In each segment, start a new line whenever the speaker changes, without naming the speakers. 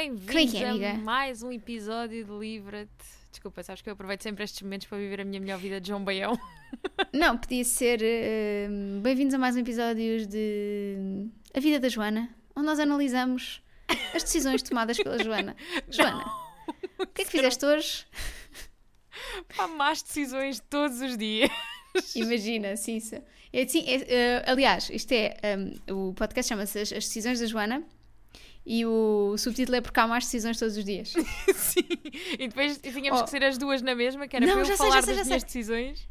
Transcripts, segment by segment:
Bem-vindos
é
a mais um episódio de Livra-te. Desculpa, sabes que eu aproveito sempre estes momentos para viver a minha melhor vida de João Baião.
Não, podia ser. eh, Bem-vindos a mais um episódio de A Vida da Joana, onde nós analisamos as decisões tomadas pela Joana. Joana, o que é que fizeste hoje?
Pá, más decisões todos os dias.
Imagina, sim, isso. É, sim, é, eh, aliás, isto é. um, o podcast chama-se as, As Decisões da Joana e o subtítulo é Porque há mais decisões todos os dias.
Sim. E depois tínhamos
Oh.
que ser as duas na mesma, que era
Não,
para eu
já
falar
já sei,
das
já
minhas
sei.
decisões.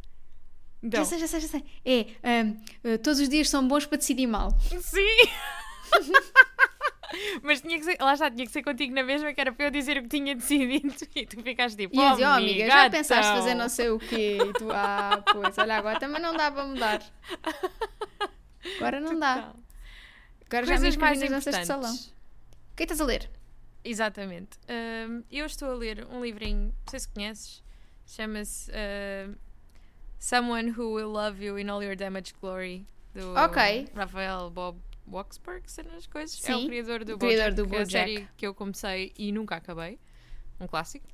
Então,
Já sei, já sei, já sei. É. um, eh, todos os dias são bons para decidir mal.
sim! Mas tinha que ser, lá está, tinha que ser contigo na mesma, que era para eu dizer o que tinha decidido e tu ficaste tipo,
E eu dizia, oh, amiga, já
gatão."
pensaste fazer não sei o quê? E tu, ah, pois, olha, agora também não dá para mudar. Agora não dá.
Total.
Agora já me
Coisas mais
danças de
importantes.
salão. O que que estás a ler?
Exatamente. Ahm, eu estou a ler um livrinho, não sei se conheces, chama-se ah, Someone Who Will Love You in All Your Damaged Glory, do
Ok.
Rafael Bob Waxberg, sei nas coisas. É o
Sim,
criador do
o criador
BoJack,
do
que é a
BoJack.
série que eu comecei e nunca acabei. Um clássico.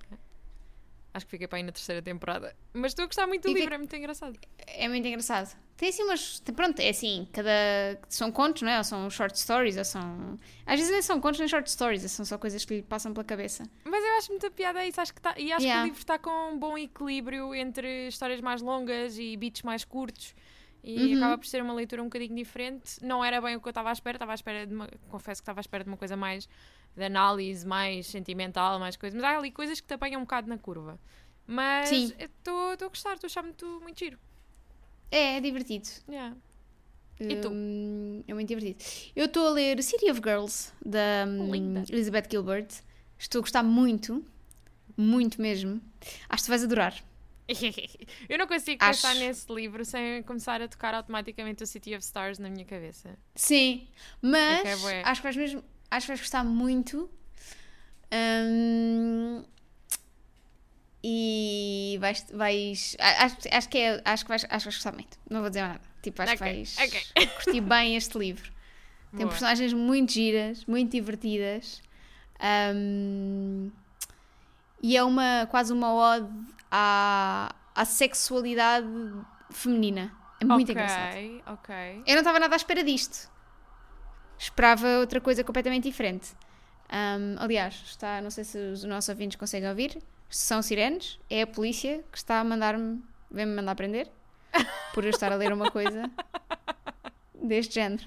Acho que fiquei para aí na terceira temporada. Mas estou a gostar muito do
E que-
livro, é muito engraçado.
É muito engraçado. Tem assim umas. Pronto, é assim, cada. São contos, não é? Ou são short stories, ou são. Às vezes nem são contos nem short stories, são só coisas que lhe passam pela cabeça.
Mas eu acho muita piada isso. Acho que tá, e acho que
Yeah.
o livro está com um bom equilíbrio entre histórias mais longas e beats mais curtos. E
Uhum.
acaba por ser uma leitura um bocadinho diferente. Não era bem o que eu estava à espera. Estava à espera de uma, confesso que estava à espera de uma coisa mais de análise, mais sentimental, mais coisa. Mas há ali coisas que te apanham um bocado na curva. Mas estou a gostar, estou a achar muito, muito giro.
É, é divertido.
Yeah. E tu?
Hum, é muito divertido. Eu estou a ler City of Girls, da hum. Elizabeth Gilbert. Estou a gostar muito. Muito mesmo. Acho que vais adorar.
eu não consigo
Acho-
pensar nesse livro sem começar a tocar automaticamente o City of Stars na minha cabeça.
Sim, mas
É é
acho que vais mesmo, acho que vais gostar muito. Hum, e vais, vais acho, acho que é, acho que vais, acho que vais gostar muito. Não vou dizer nada. Tipo, acho
Ok,
que vais
ok.
curtir bem este livro. Tem
Boa.
personagens muito giras, muito divertidas. Hum, e é uma quase uma ode à, à sexualidade feminina. É muito engraçado.
Ok, ok.
Eu não estava nada à espera disto. Esperava outra coisa completamente diferente. Ahm, aliás, está, não sei se os nossos ouvintes conseguem ouvir. São sirenes. É a polícia que está a mandar-me, vem-me mandar prender por eu estar a ler uma coisa deste género.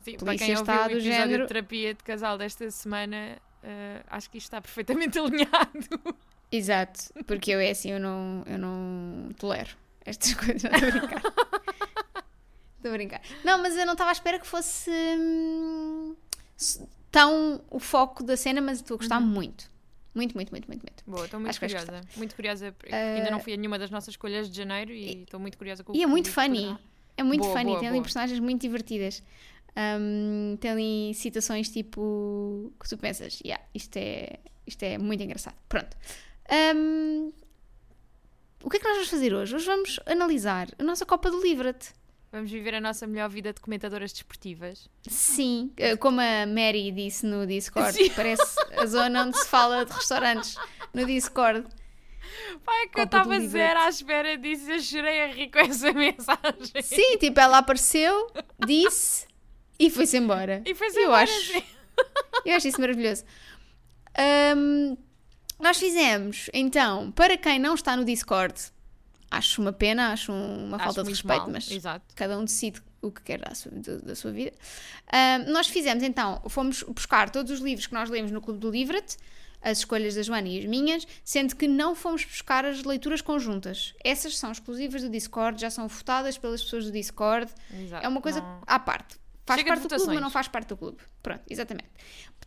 Sim, para
Polícia
quem ouviu
está
o
do
episódio
género-
de terapia de casal desta semana, eh, acho que isto está perfeitamente alinhado.
Exato, porque eu é assim, eu não, eu não tolero estas coisas. Não, Estou a brincar. Estou a brincar. Não, mas eu não estava à espera que fosse hum, tão o foco da cena, mas estou a gostar muito. Muito, muito, muito, muito, muito.
Boa, estou muito
Acho
curiosa. Muito curiosa, porque ainda não fui a nenhuma das nossas escolhas de janeiro e estou muito curiosa com o
E é muito funny.
poderá-
É muito
Boa,
funny,
boa,
tem ali
boa.
personagens muito divertidas. Hum, tem ali citações tipo que tu pensas, yeah, isto, é, isto é muito engraçado. Pronto. Hum, o que é que nós vamos fazer hoje? Hoje vamos analisar a nossa Copa do Livra-te.
Vamos viver a nossa melhor vida de comentadoras desportivas.
Sim, eh, como a Mary disse no Discord,
Sim.
parece a zona onde se fala de restaurantes no Discord.
Pai, é que eu
Copa
estava zero à espera disso, eu chorei a rir com essa mensagem.
Sim, tipo, ela apareceu, disse e foi-se embora.
E foi
Eu acho, eu acho isso maravilhoso. Ahm, nós fizemos, então, para quem não está no Discord, acho uma pena, acho uma falta de respeito, mas
Exato.
cada um decide o que quer da sua, da- sua vida. Ahm, nós fizemos então, fomos buscar todos os livros que nós lemos no Clube do Livret, as escolhas da Joana e as minhas, sendo que não fomos buscar as leituras conjuntas. Essas são exclusivas do Discord, já são votadas pelas pessoas do Discord.
Exato.
É uma coisa
Não-
à parte. Faz
Chega
parte do clube, mas não faz parte do clube. Pronto, exatamente.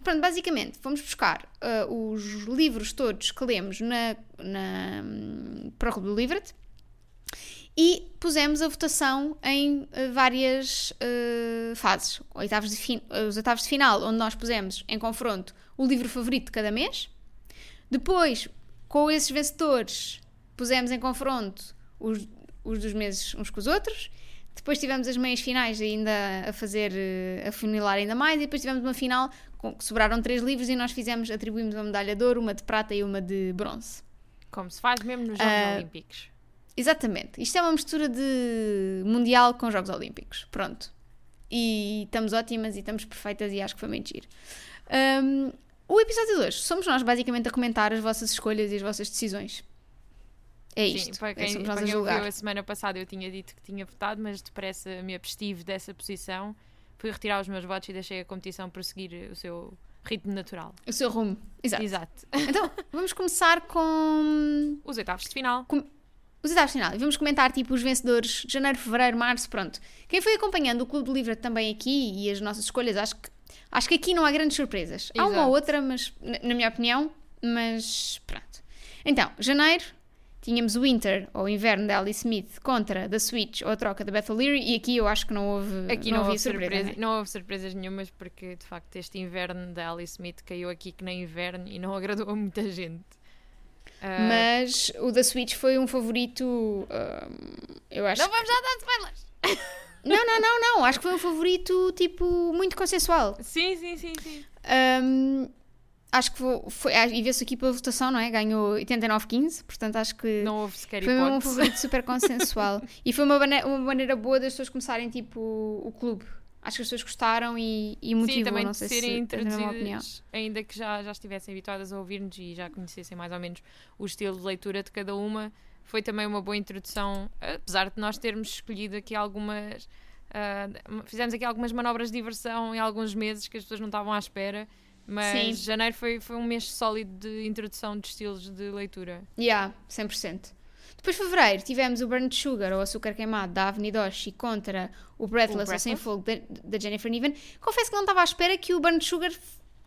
Pronto, basicamente, fomos buscar ah, os livros todos que lemos na, na, para o Clube do Livret e pusemos a votação em ah, várias ah, fases. Oitavos de fin- os oitavos de final, onde nós pusemos em confronto o livro favorito de cada mês. Depois, com esses vencedores, pusemos em confronto os, os dos meses uns com os outros. Depois tivemos as meias finais ainda a fazer, eh, a funilar ainda mais, e depois tivemos uma final com que sobraram três livros e nós fizemos, atribuímos uma medalha de ouro, uma de prata e uma de bronze.
Como se faz mesmo nos Jogos
Ah,
Olímpicos.
Exatamente. Isto é uma mistura de Mundial com Jogos Olímpicos. Pronto. E estamos ótimas e estamos perfeitas e acho que foi muito giro. Um, o episódio de hoje somos nós basicamente a comentar as vossas escolhas e as vossas decisões. É isto.
Sim, para
É,
quem,
somos
para
nós a
quem ouviu
julgar.
a semana passada eu tinha dito que tinha votado, mas depressa me abstive dessa posição. Fui retirar os meus votos e deixei a competição prosseguir o seu ritmo natural.
O seu rumo. Exato.
Exato.
Então, vamos começar com
Os oitavos de final.
Os de final. E vamos comentar tipo os vencedores de janeiro, fevereiro, março, pronto. Quem foi acompanhando o Clube do Livro também aqui e as nossas escolhas, acho que acho que aqui não há grandes surpresas. Há uma
Exato.
ou outra, mas na, minha opinião, mas pronto. Então, janeiro tínhamos o Winter ou Inverno da Alice Smith contra The Switch ou a troca da Beth O'Leary e aqui eu acho que não houve
Aqui
não,
não, houve
surpresa.
surpresa,
né?
não houve surpresas nenhumas porque de facto este inverno da Alice Smith caiu aqui que nem inverno e não agradou a muita gente. Ah,
Mas o The Switch foi um favorito, hum, eu acho
Não vamos já dar spoilers!
Não, não, não, não. Acho que foi um favorito, tipo, muito consensual.
Sim, sim, sim, sim.
Hum, acho que foi. foi ah, e vê-se aqui pela votação, não é? Ganhou 89-15, portanto acho que
Não houve sequer
foi mesmo um
hipótese.
favorito super consensual. e foi uma, uma maneira boa das pessoas começarem, tipo, o clube. Acho que as pessoas gostaram e, e motivou,
Sim, também
não sei
serem
se
introduzidas, ainda que já, já estivessem habituadas a ouvir-nos e já conhecessem mais ou menos o estilo de leitura de cada uma, foi também uma boa introdução, apesar de nós termos escolhido aqui algumas. ah, fizemos aqui algumas manobras de diversão em alguns meses que as pessoas não estavam à espera, mas
Sim.
janeiro foi, foi um mês sólido de introdução de estilos de leitura.
Yeah, 100%. Depois, fevereiro, tivemos o Burnt Sugar, ou Açúcar Queimado, da Avni Doshi, contra o Breathless, ou Sem
Breathless.
Fogo, da- Jennifer Niven. Confesso que não estava à espera que o Burnt Sugar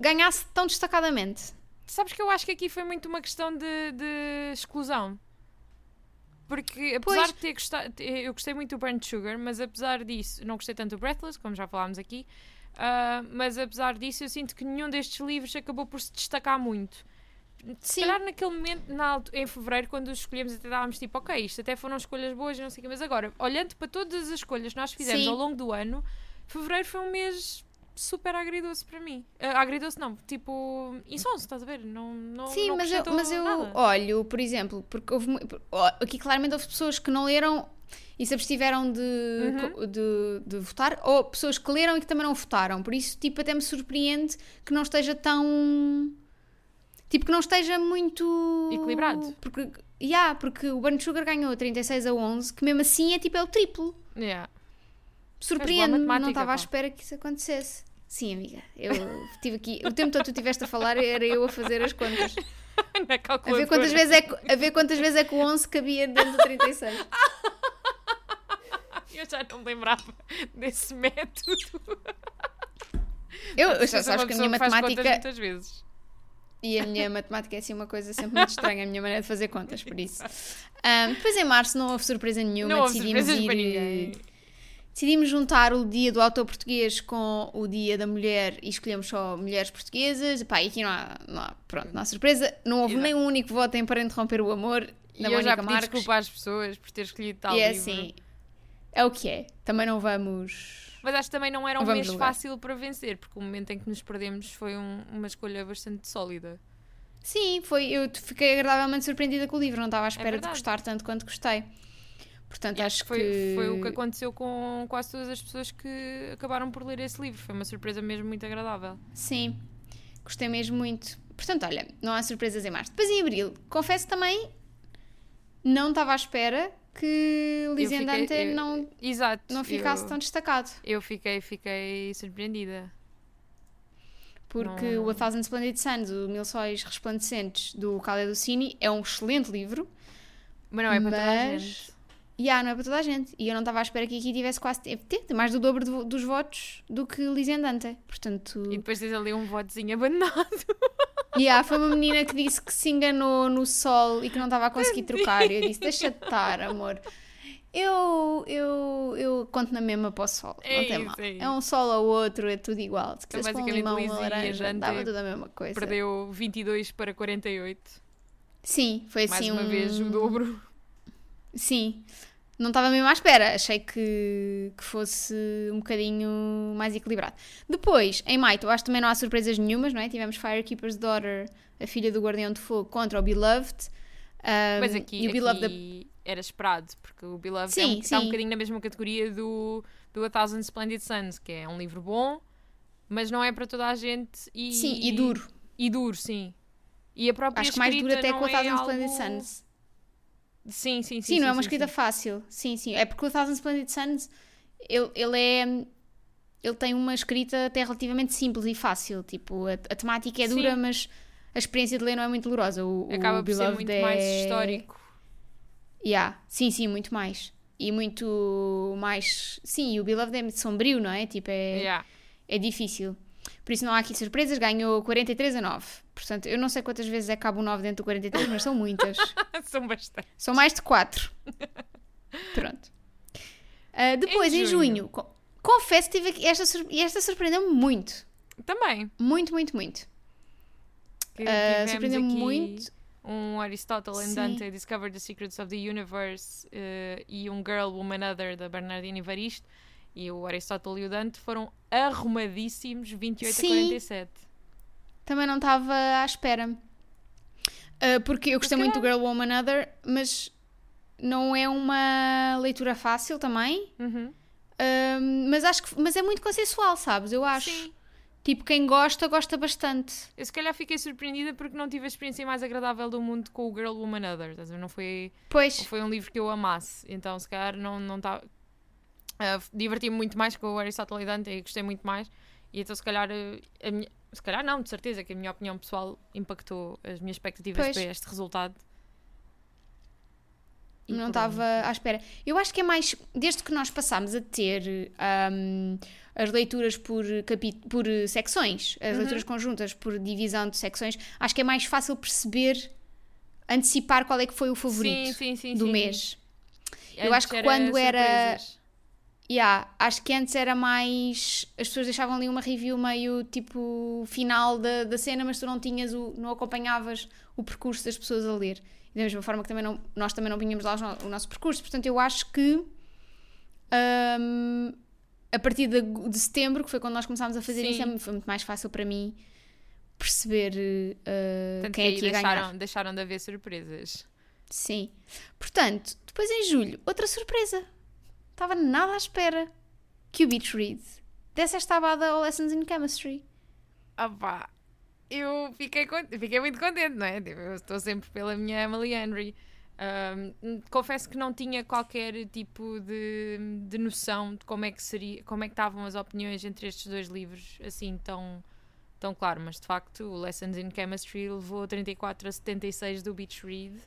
ganhasse tão destacadamente.
Sabes que eu acho que aqui foi muito uma questão de, de exclusão. Porque apesar
Pois.
de ter gostado, eu gostei muito do Burnt Sugar, mas apesar disso, não gostei tanto do Breathless, como já falámos aqui, ah, mas apesar disso, eu sinto que nenhum destes livros acabou por se destacar muito. Se
Sim.
calhar naquele momento, na em fevereiro, quando os escolhemos, até estávamos tipo, ok, isto até foram escolhas boas e não sei o quê, mas agora, olhando para todas as escolhas que nós fizemos
Sim.
ao longo do ano, fevereiro foi um mês super agridoce para mim. Ah, agridoce não, tipo, insonso, estás a ver? Não, não,
Sim,
não
mas eu, mas eu
nada.
olho, por exemplo, porque houve. Aqui claramente houve pessoas que não leram e se abstiveram de,
Uhum.
de, de votar, ou pessoas que leram e que também não votaram. Por isso, tipo, até me surpreende que não esteja tão. Tipo, que não esteja muito.
Equilibrado.
Porque, yeah, porque o Burnt Sugar ganhou 36 a 11, que mesmo assim é tipo é o triplo.
Yeah.
Surpreende-me, não estava à espera que isso acontecesse. Sim, amiga, eu tive aqui. O tempo todo que tu estiveste a falar era eu a fazer as contas.
Na
A ver, quantas vezes é que, a ver quantas vezes é que o 11 cabia dentro do 36.
Eu já não me lembrava desse método.
Eu, eu já sabes que a minha matemática.
muitas vezes.
E a minha matemática é assim uma coisa sempre muito estranha, a minha maneira de fazer contas, por isso. Ahm, depois em março não houve surpresa nenhuma,
não
decidimos ir. eh. Decidimos juntar o dia do autor português com o dia da mulher e escolhemos só mulheres portuguesas. Pá, e aqui não há, não há- pronto, não há surpresa. Não houve nem um único voto em Para Interromper o Amor
E
da
eu já
Mónica
pedi
Marques.
desculpa às pessoas por ter escolhido tal
E é
livro.
assim, é o que é. Também não vamos.
Mas acho que também não era um mês
julgar.
fácil para vencer, porque o momento em que nos perdemos foi um- uma escolha bastante sólida.
Sim, foi, eu fiquei agradavelmente surpreendida com o livro, não estava à espera de
É verdade.
gostar tanto quanto gostei. Portanto,
E
acho
foi,
que.
foi o que aconteceu com quase todas as pessoas que acabaram por ler esse livro. Foi uma surpresa mesmo muito agradável.
Sim, gostei mesmo muito. Portanto, olha, não há surpresas em março. Depois em abril, confesso também, não estava à espera que
Eu
Lizzie
fiquei-
Andante
eu-
não,
Exato.
não ficasse
eu,
tão destacado.
Eu fiquei, fiquei surpreendida.
Porque
Não-
o A Thousand Splendid Suns, o Mil Sóis Resplandecentes, do Khaled Cine, é um excelente livro.
Mas não é para toda a
Mas-
gente.
E ah, não é para toda a gente. E eu não estava à espera que aqui tivesse quase mais do dobro do- dos votos do que Lizzie Andante. Portanto,
E depois tens ali um votozinho abandonado.
E ah, foi uma menina que disse que se enganou no sol e que não estava a conseguir trocar. E eu disse: Deixa de estar, amor. Eu, eu, eu conto na mesma para o sol.
É
não tem
isso,
mal.
é.
É um sol ou outro, é tudo igual. Se
Então,
quisesse com um limão, uma laranja, dava tudo a mesma coisa.
Perdeu 22 para 48.
Sim, foi
Mais
assim
uma
um...
vez o dobro.
Sim. Não estava mesmo à espera. Achei que, que fosse um bocadinho mais equilibrado. Depois, em maio, eu acho que também não há surpresas nenhumas, não é? Tivemos Firekeeper's Daughter, a filha do Guardião de Fogo, contra o Beloved. Um,
Mas aqui,
e o Beloved
aqui era esperado, porque o Beloved é
Sim,
um, está um
sim.
bocadinho na mesma categoria do, do A Thousand Splendid Suns, que é um livro bom, mas não é para toda a gente e...
Sim, e duro.
E duro, sim. E a própria
Acho que mais duro até com a
é
Thousand
algo...
Splendid Suns.
Sim, sim, sim.
Sim, não é uma
sim,
escrita
sim.
fácil. Sim, sim. É porque o Thousand Splendid Suns, ele, ele é. Ele tem uma escrita até relativamente simples e fácil. Tipo, a, a temática é dura, mas a experiência de ler não é muito dolorosa. O, o
Acaba por ser muito
é...
mais histórico.
Yeah. Sim, sim, muito mais. E muito mais. Sim, o Beloved é muito sombrio, não é? Tipo, é,
Yeah.
é difícil. Por isso não há aqui surpresas. Ganhou 43 a 9. Portanto, eu não sei quantas vezes é que cabe o 9 dentro do 43, mas são muitas.
São bastante.
São mais de 4. Pronto. Ah, depois,
Em
em
junho.
junho, co- confesso que tive aqui, esta, e esta surpreendeu-me muito.
Também.
Muito, muito, muito.
Tivemos
surpreendeu-me muito.
Um Aristotle and. Dante Discovered the Secrets of the Universe eh, e um Girl, Woman, Other da Bernardine Evaristo. E o Aristóteles e o Dante foram arrumadíssimos 28
Sim.
a 47.
Também não estava à espera. Ah, porque eu gostei muito do Girl, Woman, Other, mas não é uma leitura fácil também.
Uhum.
Ah, mas acho que mas é muito consensual, sabes? Eu acho.
Sim.
Tipo, quem gosta, gosta bastante.
Eu se calhar fiquei surpreendida porque não tive a experiência mais agradável do mundo com o Girl, Woman, Other. Não foi,
Pois,
não foi um livro que eu amasse. Então se calhar não não tá, ah, diverti-me muito mais com o Aristóteles e Dante e gostei muito mais. E então se calhar eh, a minha- se calhar não, de certeza que a minha opinião pessoal impactou as minhas expectativas
Pois.
para este resultado. E
não estava à espera. Eu acho que é mais. Desde que nós passámos a ter ahm, as leituras por, capi por secções, as
Uhum.
leituras conjuntas por divisão de secções, acho que é mais fácil perceber, antecipar qual é que foi o favorito
Sim, sim, sim,
do
sim,
mês. Eu acho que quando era-
surpresas.
Yeah, acho que antes era mais. As pessoas deixavam ali uma review meio tipo final da, da cena, mas tu não tinhas o, não acompanhavas o percurso das pessoas a ler. E da mesma forma que também não, nós também não vinhamos lá o nosso percurso. Portanto, eu acho que hum, a partir de, de setembro, que foi quando nós começámos a fazer
Sim.
isso, é- foi muito mais fácil para mim perceber uh,
Tanto
quem é
que
que ia
aí
ganhar.
deixaram, deixaram de haver surpresas.
Sim. Portanto, depois em julho, outra surpresa. Estava nada à espera que o Beach Read desse esta abada ao Lessons in Chemistry.
Ah pá, eu fiquei, fiquei muito contente, não é? Tipo, Eu estou sempre pela minha Emily Henry. Ahm, confesso que não tinha qualquer tipo de, de noção de como é que seria, como é que estavam as opiniões entre estes dois livros, assim tão, tão claro, mas de facto o Lessons in Chemistry levou 34 a 76 do Beach Read.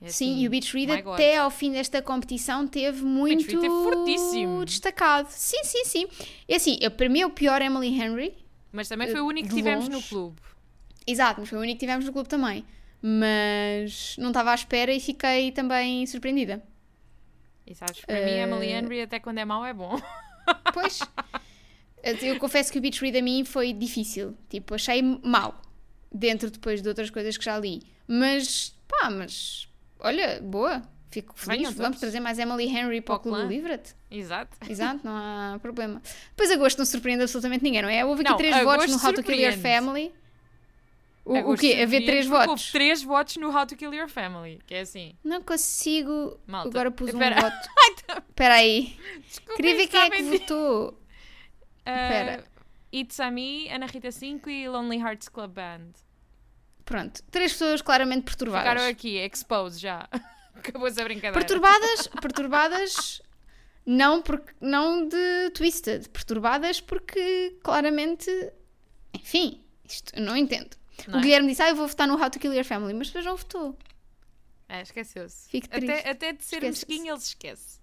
É
Sim,
assim,
e o Beach Read até ao fim desta competição teve muito
fortíssimo.
destacado. Sim, sim, sim. É assim, eu, para mim é o pior Emily Henry.
Mas também foi o único que tivemos no
longe.
clube.
Exato, mas foi o único que tivemos no clube também. Mas não estava à espera e fiquei também surpreendida.
E sabes, para mim,
Eh,
Emily Henry, até quando é mau, é bom.
Pois. Eu confesso que o Beach Read a mim foi difícil. Tipo, achei mau. Dentro depois de outras coisas que já li. Mas, pá, mas. Olha, boa. Fico feliz. Vamos trazer mais Emily Henry para o Clube. Livret.
Exato.
Exato, não há problema. Depois agosto não surpreende absolutamente ninguém, não é? Houve aqui
Não,
três votos no How to Kill Your. Family. O, o quê? Haver três votos?
Houve três votos no How to Kill Your Family, que é assim.
Não consigo.
Malta,
Agora pus um
espera.
voto. Espera aí.
Desculpa,
Queria ver quem é que votou.
Ah,
Espera.
It's a Me, Ana Rita 5 e Lonely Hearts Club Band.
Pronto. Três pessoas claramente perturbadas.
Ficaram aqui, expose já. Acabou-se a brincadeira.
Perturbadas, perturbadas não, porque, não de Twisted, perturbadas porque claramente, enfim, isto eu não entendo.
Não
o
é?
Guilherme disse, ah, eu vou votar no How to Kill Your Family, mas depois não votou.
É, esqueceu-se.
Fico triste.
Até, até de ser mesquinho ele se esquece.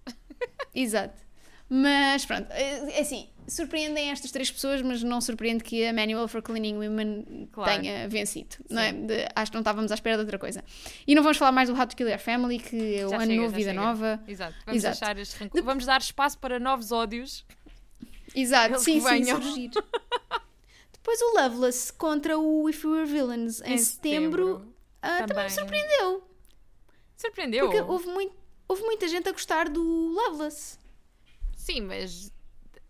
Exato. Mas pronto, é é assim, surpreendem estas três pessoas, mas não surpreende que a Manual for Cleaning Women
Claro.
tenha vencido. Não é? De- acho que não estávamos à espera de outra coisa. E não vamos falar mais do How to Kill Your Family, que é o
Já
ano
chega,
novo, vida
chega.
nova.
Exato. Vamos,
Exato.
deixar este rancor- Vamos dar espaço para novos ódios.
Exato,
Eles
sim, sim, surgir. Depois o Loveless contra o If We Were Villains em, setembro, ah, também me surpreendeu.
Surpreendeu.
Porque houve, muito, houve muita gente a gostar do Loveless.
Sim, mas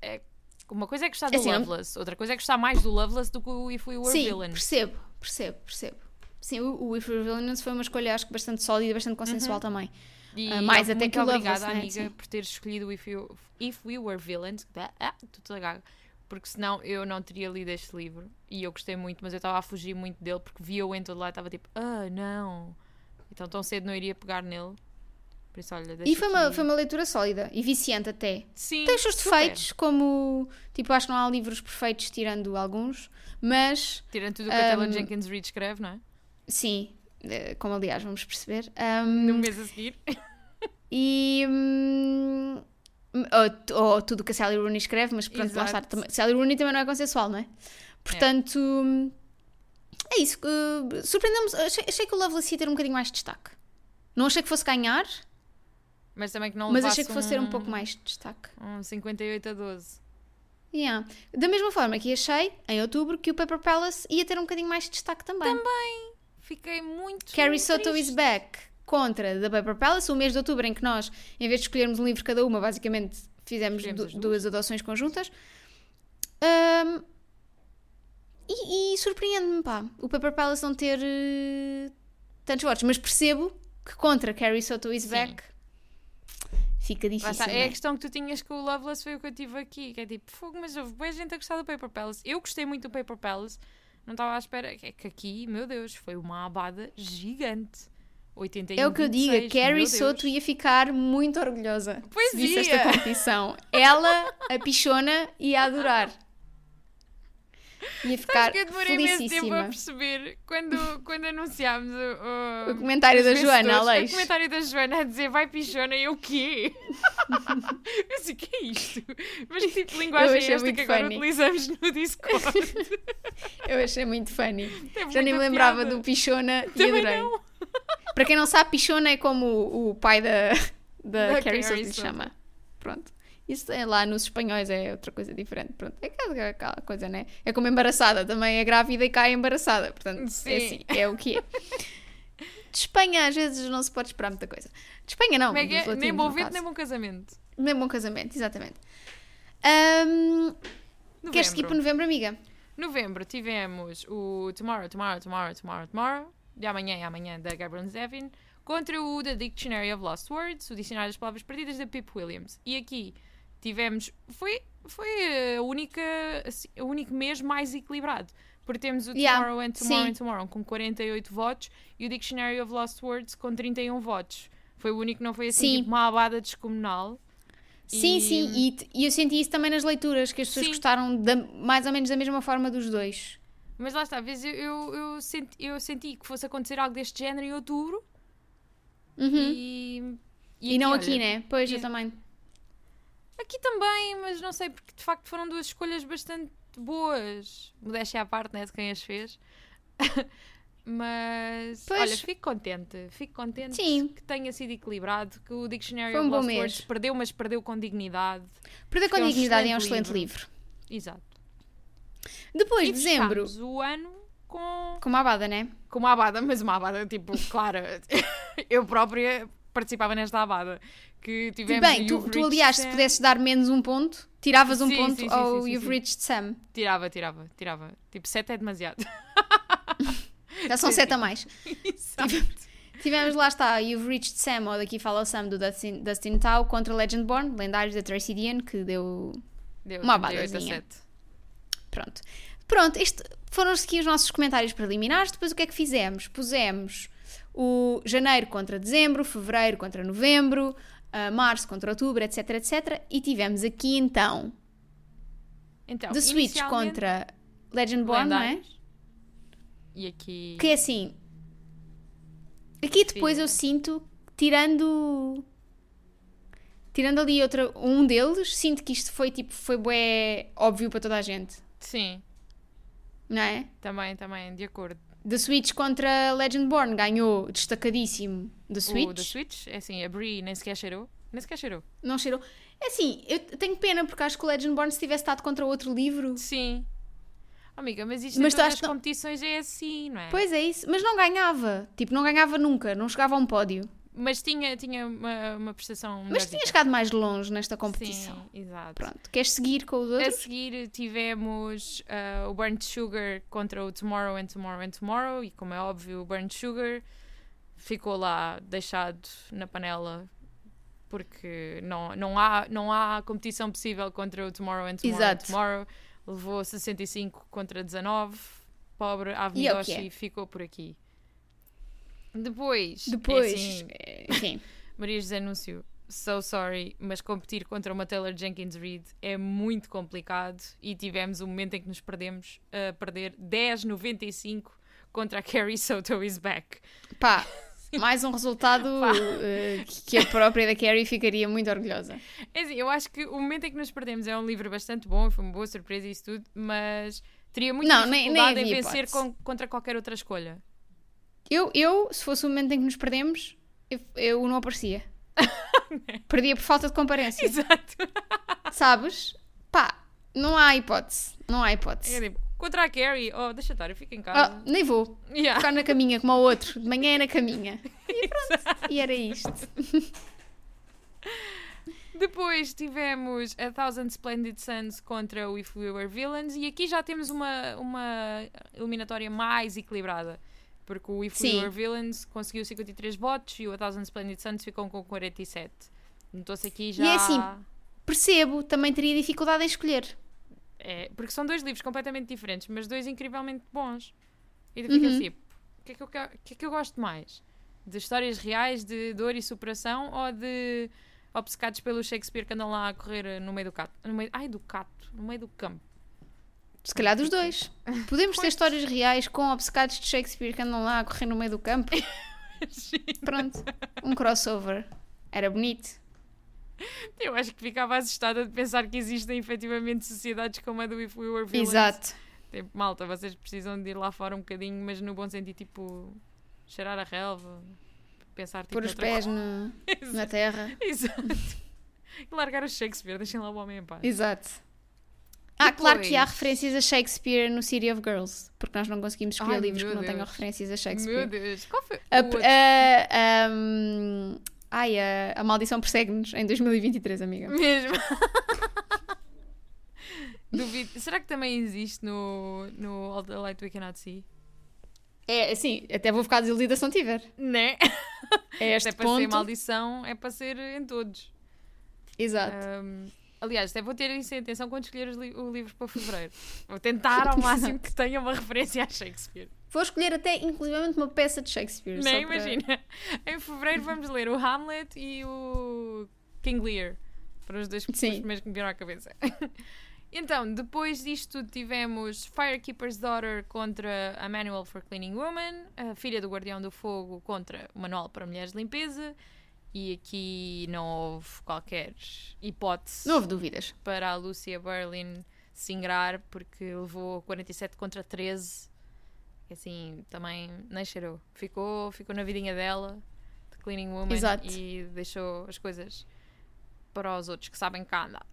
é- uma coisa é gostar do
Assim,
Loveless, outra coisa é gostar mais do Loveless do que o If We Were
Sim,
Villains.
percebo, percebo, percebo. Sim, o, o If We Were Villains foi uma escolha, acho que bastante sólida e bastante consensual também.
E
Ah, mais até que o
obrigada,
né?
amiga,
Sim.
por ter escolhido o If, You- If We Were Villains. Ah, toda gaga. Porque senão eu não teria lido este livro. E eu gostei muito, mas eu estava a fugir muito dele porque via-o em todo lado e estava tipo, ah, não. Então tão cedo não iria pegar nele. Por isso, olha,
E foi uma,
aqui-
foi uma leitura sólida e viciante até.
Sim,
Tem os seus defeitos, como. Tipo, acho que não há livros perfeitos, tirando alguns, mas
Tirando tudo o que a Taylor
Um,
Jenkins Reid escreve, não é?
sim, eh, como aliás vamos perceber.
No
Um,
mês a seguir.
e. hum, ou, ou tudo o que a Sally Rooney escreve, mas pronto, lá está.
Exato.
Também, Sally Rooney também não é consensual, não é? Portanto. É isso. eh, Surpreendemos. Achei, achei que o Lovelace ia ter um bocadinho mais de destaque. Não achei que fosse ganhar,
Mas também que não
mas achei que fosse ter um pouco mais de destaque.
Um 58 a 12.
Yeah. Da mesma forma que achei, em outubro, que o Paper Palace ia ter um bocadinho mais de destaque também.
Fiquei muito.
Carrie Soto
triste.
is back contra The Paper Palace, o mês de outubro em que nós, em vez de escolhermos um livro cada uma, basicamente fizemos du-
duas.
adoções conjuntas. Ahm, e e surpreende-me, pá, o Paper Palace não ter eh, tantos votos, mas percebo que contra Carrie Soto is
Sim.
back fica difícil.
É
é?
a questão que tu tinhas com o Loveless, foi o que eu tive aqui. Que é tipo, fogo, mas houve boa gente a gostar do Paper Palace. Eu gostei muito do Paper Palace, não estava à espera. É que aqui, meu Deus, foi uma abada gigante. 81,
É o que eu digo,
26,
a Carrie Soto ia ficar muito orgulhosa
Pois
se visse
ia.
esta competição. Ela, a pichona, ia adorar. Ia ficar
que eu demorei imenso tempo a
felicíssima.
perceber quando, quando anunciámos o,
O comentário
os
da Joana, Aleix.
O comentário da Joana a dizer vai pichona e eu o quê? eu o que é isto? Mas que tipo de linguagem é esta que agora
funny.
utilizamos no Discord?
Eu achei muito funny. Já nem me lembrava
piada.
do Pichona e adorei.
não.
Para quem não sabe, Pichona é como o, o pai da, da,
Da
Carrie Soto. chama. Pronto. Isso é lá nos espanhóis é outra coisa diferente. Pronto. É aquela, aquela coisa, né? É como embaraçada. Também é grávida e cai embaraçada. Portanto, é
Sim.
assim. É o que é. De Espanha, às vezes, não se pode esperar muita coisa. De Espanha, não.
Como é que é? Nem bom vento, nem bom casamento.
Nem bom casamento, exatamente.
Novembro.
queres seguir para novembro, amiga?
Novembro tivemos o Tomorrow, Tomorrow, Tomorrow, Tomorrow, Tomorrow, de amanhã e amanhã, da Gabrielle Zevin, contra o The Dictionary of Lost Words, o Dicionário das Palavras Perdidas, da Pip Williams. E aqui tivemos. Foi, foi a única, assim, o único mês mais equilibrado. Porque temos o
Yeah,
Tomorrow and Tomorrow
sim.
and Tomorrow com 48 votos e o Dictionary of Lost Words com 31 votos. Foi o único que não foi assim,
Sim.
tipo, uma abada descomunal.
Sim,
E-
sim, e, e eu senti isso também nas leituras, que as pessoas
Sim.
gostaram da- mais ou menos da mesma forma dos dois.
Mas lá está, às vezes eu, eu, eu senti, eu senti que fosse acontecer algo deste género em outubro
Uhum.
e,
E, não
olha,
aqui, né? Pois, eu
e-
também.
Aqui também, mas não sei, porque de facto foram duas escolhas bastante boas. Modéstia à parte, né, de quem as fez. mas,
Pois.
olha, fico contente. Fico contente
Sim.
que tenha sido equilibrado, que o Dictionary
um
of Lost. Words perdeu, mas perdeu com dignidade.
Perder com
Foi um
dignidade é um
excelente
excelente livro.
Exato.
Depois,
e
dezembro,
o ano com
com uma abada, né?
com uma abada, mas uma abada, tipo, clara. eu própria participava nesta abada. Que tivemos
Bem, tu, tu aliás, se
Sam.
pudesses dar menos um ponto, tiravas um
Sim,
ponto
sim, sim,
ao
sim,
You've. Reached Sam.
Tirava, tirava, tirava. Tipo, 7 é demasiado.
Já são sete a mais.
Exato.
Tivemos lá está, You've Reached Sam, ou daqui fala o Sam do Dustin, Dustin Tao contra Legendborn, lendários da Tracy Dean, que deu.
Deu
Uma
38 a
abadazinha.
7.
Pronto. Pronto, isto foram aqui os nossos comentários preliminares. Depois o que é que fizemos? Pusemos o janeiro contra dezembro, fevereiro contra novembro, ah, março contra outubro, etc, etc. E tivemos aqui então
Então,
The Switch contra Legendborn, não é?
E aqui.
Que é assim. Aqui depois
Sim.
eu sinto, tirando. Tirando ali outra, um deles, sinto que isto foi tipo, foi bué óbvio para toda a gente,
Sim,
não é?
também, também, de acordo.
The Switch contra Legendborn ganhou destacadíssimo The Switch.
O da Switch, é assim, a Brie nem sequer cheirou. Nem sequer cheirou.
Não cheirou. É assim, eu tenho pena porque acho que o Legendborn se tivesse estado contra outro livro.
Sim. Amiga, mas isto
Mas
em todas
achas
as
que não-
competições é assim, não é?
Pois é isso, mas não ganhava. Tipo, não ganhava nunca, não chegava a um pódio.
Mas tinha, tinha uma, uma prestação
Mas tinha chegado mais longe nesta competição.
Sim, exato.
Pronto. Queres seguir com os
A
outros?
seguir tivemos uh, o Burnt Sugar contra o Tomorrow and Tomorrow and Tomorrow e como é óbvio o Burnt Sugar ficou lá deixado na panela porque não, não, há, não há competição possível contra o Tomorrow and Tomorrow
Exato.
and Tomorrow levou 65 contra 19 pobre
E é é.
ficou por aqui depois, é
Depois,
assim,
eh, enfim,
Maria José Anúncio, so sorry, mas competir contra uma Taylor Jenkins Reid é muito complicado e tivemos um momento em que nos perdemos a perder 10-95 contra a Carrie Soto is back.
pá, mais um resultado eh, que a própria da Carrie ficaria muito orgulhosa.
É assim, eu acho que o momento em que nos perdemos é um livro bastante bom, foi uma boa surpresa e isso tudo, mas teria muita
Não, nem- nem
dificuldade em vencer com- contra qualquer outra escolha.
Eu, eu, se fosse o momento em que nos perdemos, eu, eu não aparecia. Perdia por falta de comparência.
Exato.
Sabes? Pá, não há hipótese. Não há hipótese.
É tipo, contra a Carrie, oh, deixa estar, eu fico em casa.
nem vou.
Yeah.
Ficar na caminha como o outro. De manhã é na caminha. E pronto. E era isto.
Depois tivemos a Thousand Splendid Suns contra o If We Were Villains e aqui já temos uma, uma eliminatória mais equilibrada. Porque o If
Sim.
We Were Villains conseguiu 53 votos e o A Thousand Splendid Suns ficou com 47. Notou-se aqui já.
E é assim, Percebo, também teria dificuldade em escolher.
É, porque são dois livros completamente diferentes, mas dois incrivelmente bons. E tu ficas
Uhum.
tipo: o que, é que eu, que é que eu gosto mais? De histórias reais, de dor e superação ou de obcecados pelo Shakespeare que andam lá a correr no meio do cato? No meio, ai, do cato, no meio do campo.
Se calhar dos dois. Podemos ter histórias reais com obcecados de Shakespeare que andam lá a correr no meio do campo. Pronto. Um crossover. Era bonito.
Eu acho que ficava assustada de pensar que existem efetivamente sociedades como a do If We Were Villains.
Exato.
Tipo, malta, vocês precisam de ir lá fora um bocadinho, mas no bom sentido, tipo, cheirar a relva, pensar tipo.
Pôr os pés no- na terra.
Exato. E largar o Shakespeare, deixem lá o homem em paz.
Exato. Ah, claro que há
Depois-
referências a Shakespeare no City of Girls, porque nós não conseguimos escolher
Ai,
livros que
meu
não tenham
Deus.
referências a
Meu
Shakespeare.
Deus, qual foi
A,
outro?
a- um, ai, a, a maldição persegue-nos em 2023, amiga.
Mesmo. Duvido. Será que também existe no, no All the Light We Cannot See?
É, assim, até vou ficar desiludida se não tiver.
Né?
É este
é para ser
ponto.
maldição, é para ser em todos.
Exato.
Ahm, aliás, até vou ter isso em atenção quando escolher li- o livro para fevereiro. Vou tentar ao máximo que tenha uma referência a Shakespeare.
Vou escolher até, inclusivamente, uma peça de Shakespeare.
Nem
para-
imagina. Em fevereiro vamos ler o Hamlet e o King Lear. Foram os dois primeiros que me vieram à cabeça. Então, depois disto tivemos Firekeeper's Daughter contra a Manual for Cleaning Woman, a Filha do Guardião do Fogo contra o Manual para Mulheres de Limpeza, e aqui não houve qualquer hipótese
Não houve dúvidas.
para a Lucia Berlin se ingrar, porque levou 47 contra 13. Assim, também nem cheirou. Ficou, ficou na vidinha dela, de Cleaning Woman,
Exato.
e deixou as coisas para os outros que sabem cá andar.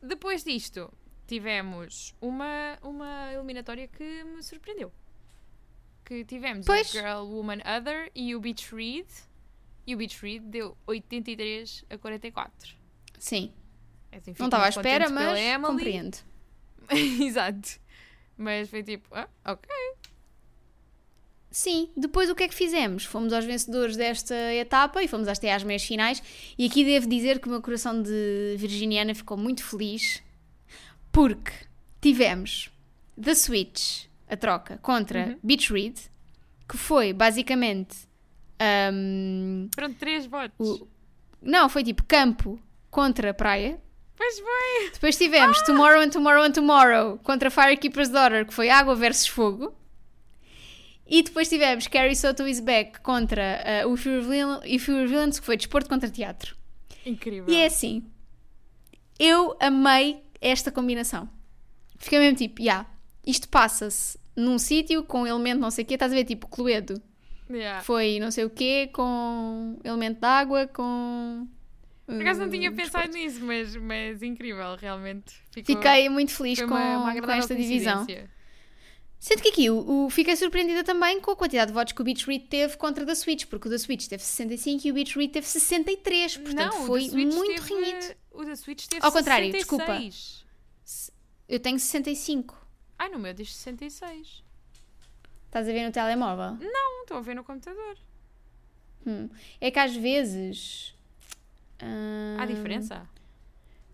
Depois disto, tivemos uma, uma eliminatória que me surpreendeu. Que tivemos
Pois.
o Girl, Woman, Other e o Beach Read. E o Beach Read deu 83 a 44.
Sim.
Assim, fico
Não estava à espera, mas compreendo.
Exato. Mas foi tipo, ah, ok.
Sim, depois o que é que fizemos? Fomos aos vencedores desta etapa e fomos até às meias finais. E aqui devo dizer que o meu coração de virginiana ficou muito feliz porque tivemos The Switch, a troca, contra
Uhum.
Beach Read, que foi basicamente. hum,
Pronto, três votos.
o- não, foi tipo campo contra praia.
Pois foi.
Depois tivemos Tomorrow and Tomorrow and Tomorrow contra Firekeeper's Daughter, que foi água versus fogo. E depois tivemos Carrie Soto is Back contra uh, o If You Were Villain- If You Were Villains, que foi desporto contra teatro.
Incrível.
E é assim, eu amei esta combinação. Fiquei mesmo tipo, já, isto passa-se num sítio com elemento não sei o quê, estás a ver, tipo Cluedo.
Yeah.
Foi não sei o quê, com elemento de água, com...
Por acaso não tinha
desporto.
pensado nisso, mas, mas incrível, realmente. Ficou,
Fiquei muito feliz com,
uma, uma
com esta divisão. Sendo que aqui o, o- fiquei surpreendida também com a quantidade de votos que o Beach Read teve contra o da Switch, porque o da Switch teve 65 e o Beach Read teve 63, portanto
não,
foi muito
teve-. O da Switch teve
Ao contrário,
66.
Eu tenho 65.
Ai, no meu diz 66.
Estás a ver no telemóvel?
Não, estou a ver no computador.
Hum. É que às vezes. hum,
Há diferença?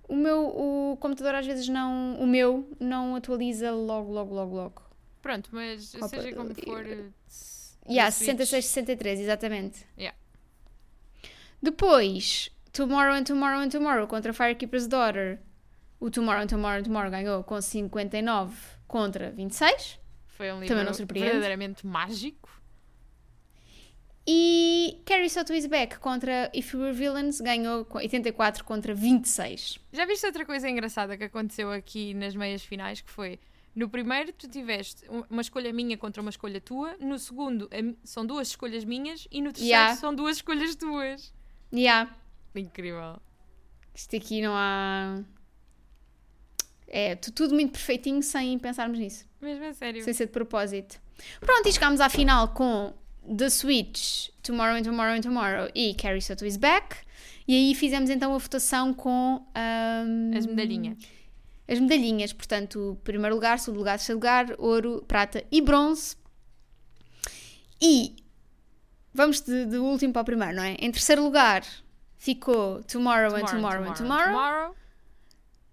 O meu o computador às vezes não. O meu não atualiza logo, logo, logo, logo.
Pronto, mas
Copa
seja como for.
Livro.
da
Yeah,
Switch-
66, 63, exatamente.
Yeah.
Depois, Tomorrow and Tomorrow and Tomorrow contra Firekeeper's Daughter. O Tomorrow and Tomorrow and Tomorrow ganhou com 59 contra 26.
Foi um livro verdadeiramente mágico.
E Carrie Soto is Back contra If We Were Villains ganhou com 84 contra 26.
Já viste outra coisa engraçada que aconteceu aqui nas meias finais? Que foi no primeiro, tu tiveste um- uma escolha minha contra uma escolha tua. No segundo, são duas escolhas minhas. E no terceiro,
Yeah.
são duas escolhas tuas.
Yeah.
Incrível.
Isto aqui não há. É tu- tudo muito perfeitinho sem pensarmos nisso.
Mesmo a sério.
Sem ser de propósito. Pronto, e chegámos à final com The Switch, Tomorrow and Tomorrow and Tomorrow e Carrie Soto is Back. E aí fizemos então a votação com ahm,
As medalhinhas.
As medalhinhas, portanto, primeiro lugar, segundo lugar, terceiro lugar, ouro, prata e bronze. E vamos de, de último para o primeiro, não é? Em terceiro lugar ficou Tomorrow, and Tomorrow and Tomorrow.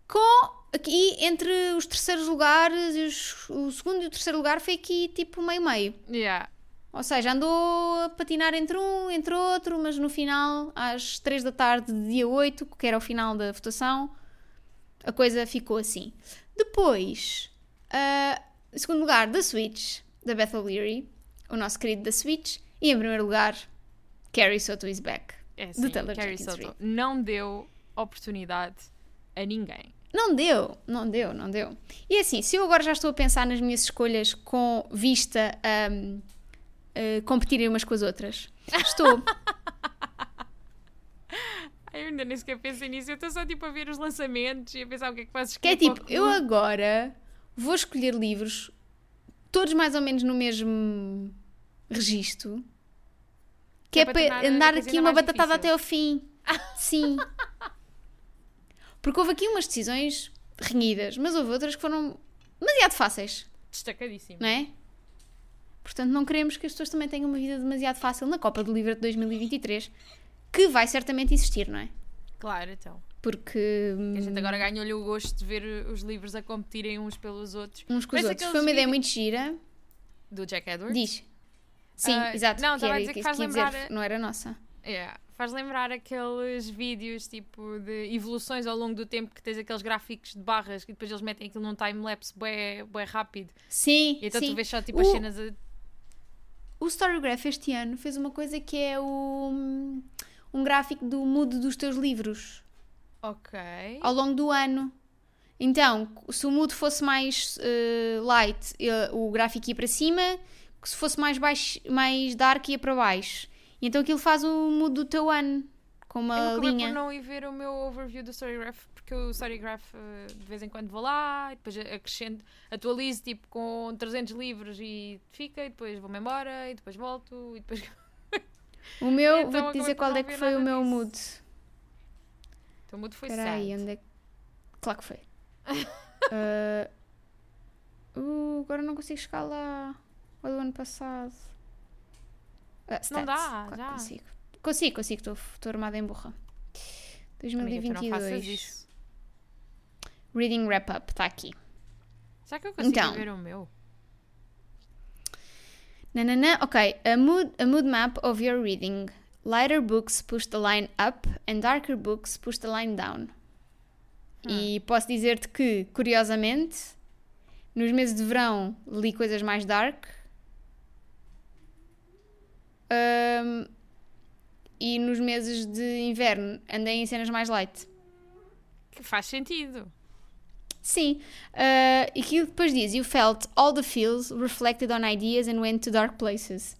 Com aqui entre os terceiros lugares, os- o segundo e o terceiro lugar foi aqui tipo meio-meio.
Yeah.
Ou seja, andou a patinar entre um, entre outro, mas no final, às 3 da tarde de dia 8, que era o final da votação, a coisa ficou assim. Depois, ah, em segundo lugar, da Switch, da Beth O'Leary, o nosso querido da Switch, e em primeiro lugar, Carrie Soto is back.
É
Do
assim,
Taylor
Carrie Soto não deu oportunidade a ninguém.
Não deu, não deu, não deu. E assim, se eu agora já estou a pensar nas minhas escolhas com vista a a competirem umas com as outras, estou.
Eu ainda nem sequer pensei nisso. Eu estou só tipo a ver os lançamentos e a pensar o que é que posso
Que é tipo, eu agora vou escolher livros, todos mais ou menos no mesmo registro, que
É
é,
para
andar aqui uma batatada
difícil.
até ao fim. Sim. Porque houve aqui umas decisões renhidas, mas houve outras que foram demasiado fáceis,
Destacadíssimo.
não é? Portanto, não queremos que as pessoas também tenham uma vida demasiado fácil na Copa do Livro de 2023, que vai certamente existir, não é?
Claro, então.
Porque
A gente
hum,
agora ganhou-lhe o gosto de ver os livros a competirem uns pelos outros.
uns com os
Parece
outros. Foi uma ideia muito gira.
Do Jack Edwards.
Diz. Sim,
Ah,
exato.
não, estava a dizer que faz
ia dizer,
lembrar-
não era nossa.
Yeah. Faz lembrar aqueles vídeos tipo de evoluções ao longo do tempo que tens aqueles gráficos de barras e depois eles metem aquilo num time-lapse bué, bué rápido.
Sim,
E então
sim.
tu vês só tipo
O-
as cenas a...
O Storygraph este ano fez uma coisa que é o, um gráfico do mood dos teus livros
Ok.
ao longo do ano. Então, se o mood fosse mais eh, light, eh, o gráfico ia para cima, que se fosse mais, baixo, mais dark, ia para baixo. E então aquilo faz o mood do teu ano, com uma
eu
linha.
por não ir ver o meu overview do Storygraph, porque o Storygraph eh, de vez em quando vou lá, e depois acrescento, atualizo tipo com 300 livros e fica, e depois vou-me embora, e depois volto, e depois.
O meu,
Então,
vou-te dizer qual é que foi o meu
disso.
mood.
O mudo foi
Espera aí, onde é que... Claro que foi. Ah, uh, agora não consigo chegar lá. Ou do ano passado. Ah,
Não
stats.
dá,
claro
já.
consigo. Consigo, consigo, estou- estou armada em burra.
Amiga, tu não faças
2022.
isso.
Reading Wrap Up, está aqui.
Será que eu consigo
Então.
ver o meu?
Nananã, ok. A mood, a mood map of your reading. Lighter books push the line up and darker books push the line down. E posso dizer-te que, curiosamente, nos meses de verão li coisas mais dark. Ahm, e nos meses de inverno andei em cenas mais light.
Que faz sentido.
Sim, uh, e que depois diz: You felt all the feels reflected on ideas and went to dark places.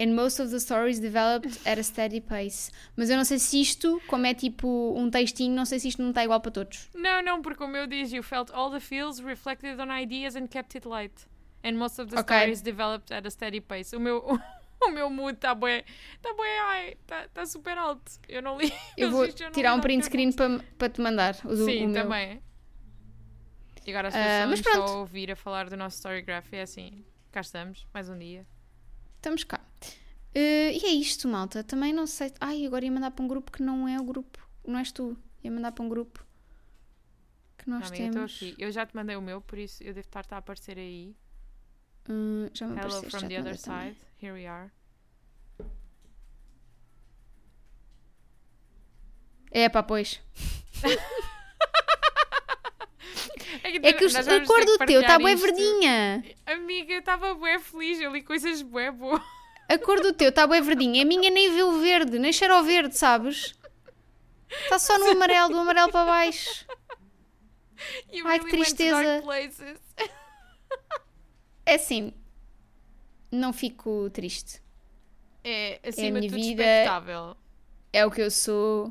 And most of the stories developed at a steady pace. Mas eu não sei se isto, como é tipo um textinho, não sei se isto não está igual para todos.
Não, não, porque o meu diz: You felt all the feels, reflected on ideas and kept it light. And most of the
Ok.
stories developed at a steady pace. O meu, o meu mood está bué, está bué, ai, está tá super alto. Eu não li.
Eu vou
eu
tirar um print screen para, te mandar. O do,
Sim,
o meu.
também. E agora as
Ah,
pessoas
pronto.
só a ouvir a falar do nosso Storygraph. É assim, cá estamos, mais um dia.
Estamos cá. Eh, e é isto, malta. Também não sei. Ai, agora ia mandar para um grupo que não é o grupo. Não és tu. Ia mandar para um grupo que nós
Não,
temos.
aqui. Eu já te mandei o meu, por isso eu devo estar a aparecer aí.
Hum, já me
Hello from the other
também.
side. Here we are.
É pá, pois.
É
É que os-
nós
a cor do
que
teu está
isto.
verdinha.
Amiga, eu estava bué feliz, eu li coisas bué boas.
A cor do teu está bem verdinha. A minha nem vê o verde, nem cheira ao verde, sabes? Está só no amarelo, do amarelo para baixo.
You
Ai, que
really to
tristeza. É assim. Não fico triste.
É, acima
minha
de tudo,
vida.
expectável.
É o que eu sou.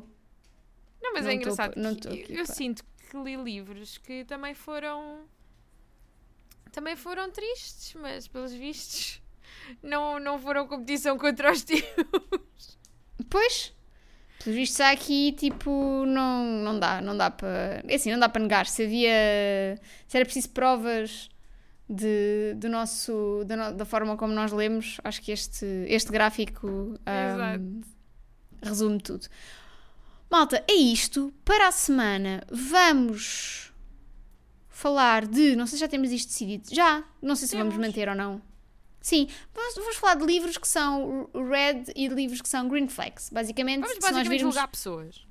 Não, mas
Não
é engraçado.
não tô aqui
eu sinto que li livros que também foram. Também foram tristes, mas pelos vistos não, não foram competição contra os teus.
Pois. Pelos vistos há aqui, tipo, não, não dá, não dá para. É assim, não dá para negar. Se havia. Se era preciso provas de, do nosso, da, da forma como nós lemos, acho que este, este gráfico ahm, resume tudo. Malta, é isto. Para a semana vamos falar de. Não sei se já temos isto decidido. Já. Não sei se vamos
Temos.
manter ou não. Sim, vamos, vamos falar de livros que são red e de livros que são green flags. Basicamente,
Vamos
se nós
basicamente
virmos.
julgar pessoas.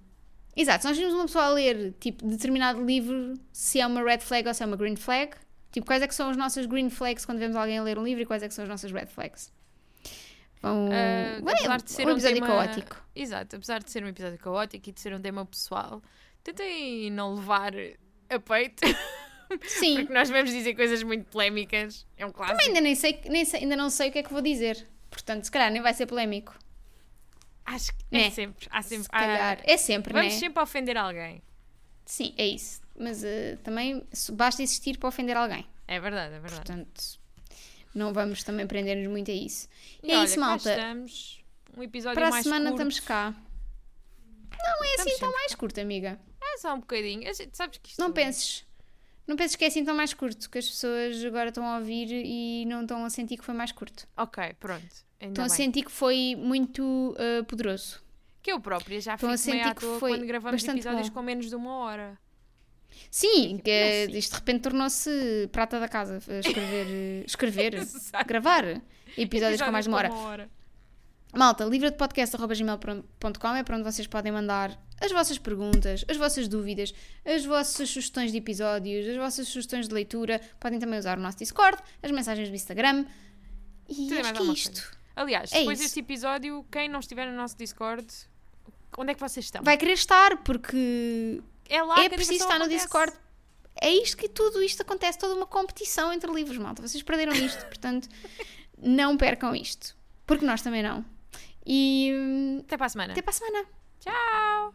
Exato, se nós virmos uma pessoa a ler tipo determinado livro, se é uma red flag ou se é uma green flag, tipo, quais é que são as nossas green flags quando vemos alguém a ler um livro e quais é que são as nossas red flags? Vão... Ué,
apesar de ser
um
um
episódio
tema-
caótico.
Exato, apesar de ser um episódio caótico e de ser um tema pessoal, tentem não levar a peito,
Sim,
porque nós vamos dizer coisas muito polémicas. É um clássico.
ainda, nem sei, nem sei- ainda não sei o que é que vou dizer. Portanto, se calhar nem vai ser polémico.
Acho que é
Né?
sempre. Há sempre
Se calhar.
há-
É sempre,
vamos
né?
sempre ofender alguém.
Sim, é isso. Mas eh, também basta existir para ofender alguém.
É verdade, é verdade.
Portanto, não vamos também prender-nos muito a isso.
E
é
olha,
isso,
cá
malta.
estamos. Um episódio
Para a semana
curto.
estamos cá. Não é assim tão mais curto, amiga.
É só um bocadinho. Gente- Sabes que isto...
Não penses. Não penses que é assim tão mais curto, que as pessoas agora estão a ouvir e não estão a sentir que foi mais curto.
Ok, pronto. Ainda
Estão a sentir que foi muito uh, poderoso.
Que eu própria já
Estão
fico meio à
que
toa
foi
quando gravamos episódios
bom.
com menos de uma hora.
Sim, que é-
não sei.
isto de repente tornou-se prata da casa. Escrever, eh, escrever gravar episódios com mais de uma hora.
com hora.
Malta, livrodepodcast.gmail.com é para onde vocês podem mandar as vossas perguntas, as vossas dúvidas, as vossas sugestões de episódios, as vossas sugestões de leitura. Podem também usar o nosso Discord, as mensagens do Instagram. E
Tudo
acho que é isto.
Aliás,
É
depois
isso.
deste episódio, quem não estiver no nosso Discord, onde é que vocês estão?
Vai querer estar, porque
é lá
é
que
preciso estar
acontece.
no Discord. É isto que tudo isto acontece, toda uma competição entre livros, malta. Vocês perderam isto, portanto, não percam isto. Porque nós também não. E. Hum,
até para a semana.
Até para a semana.
Tchau!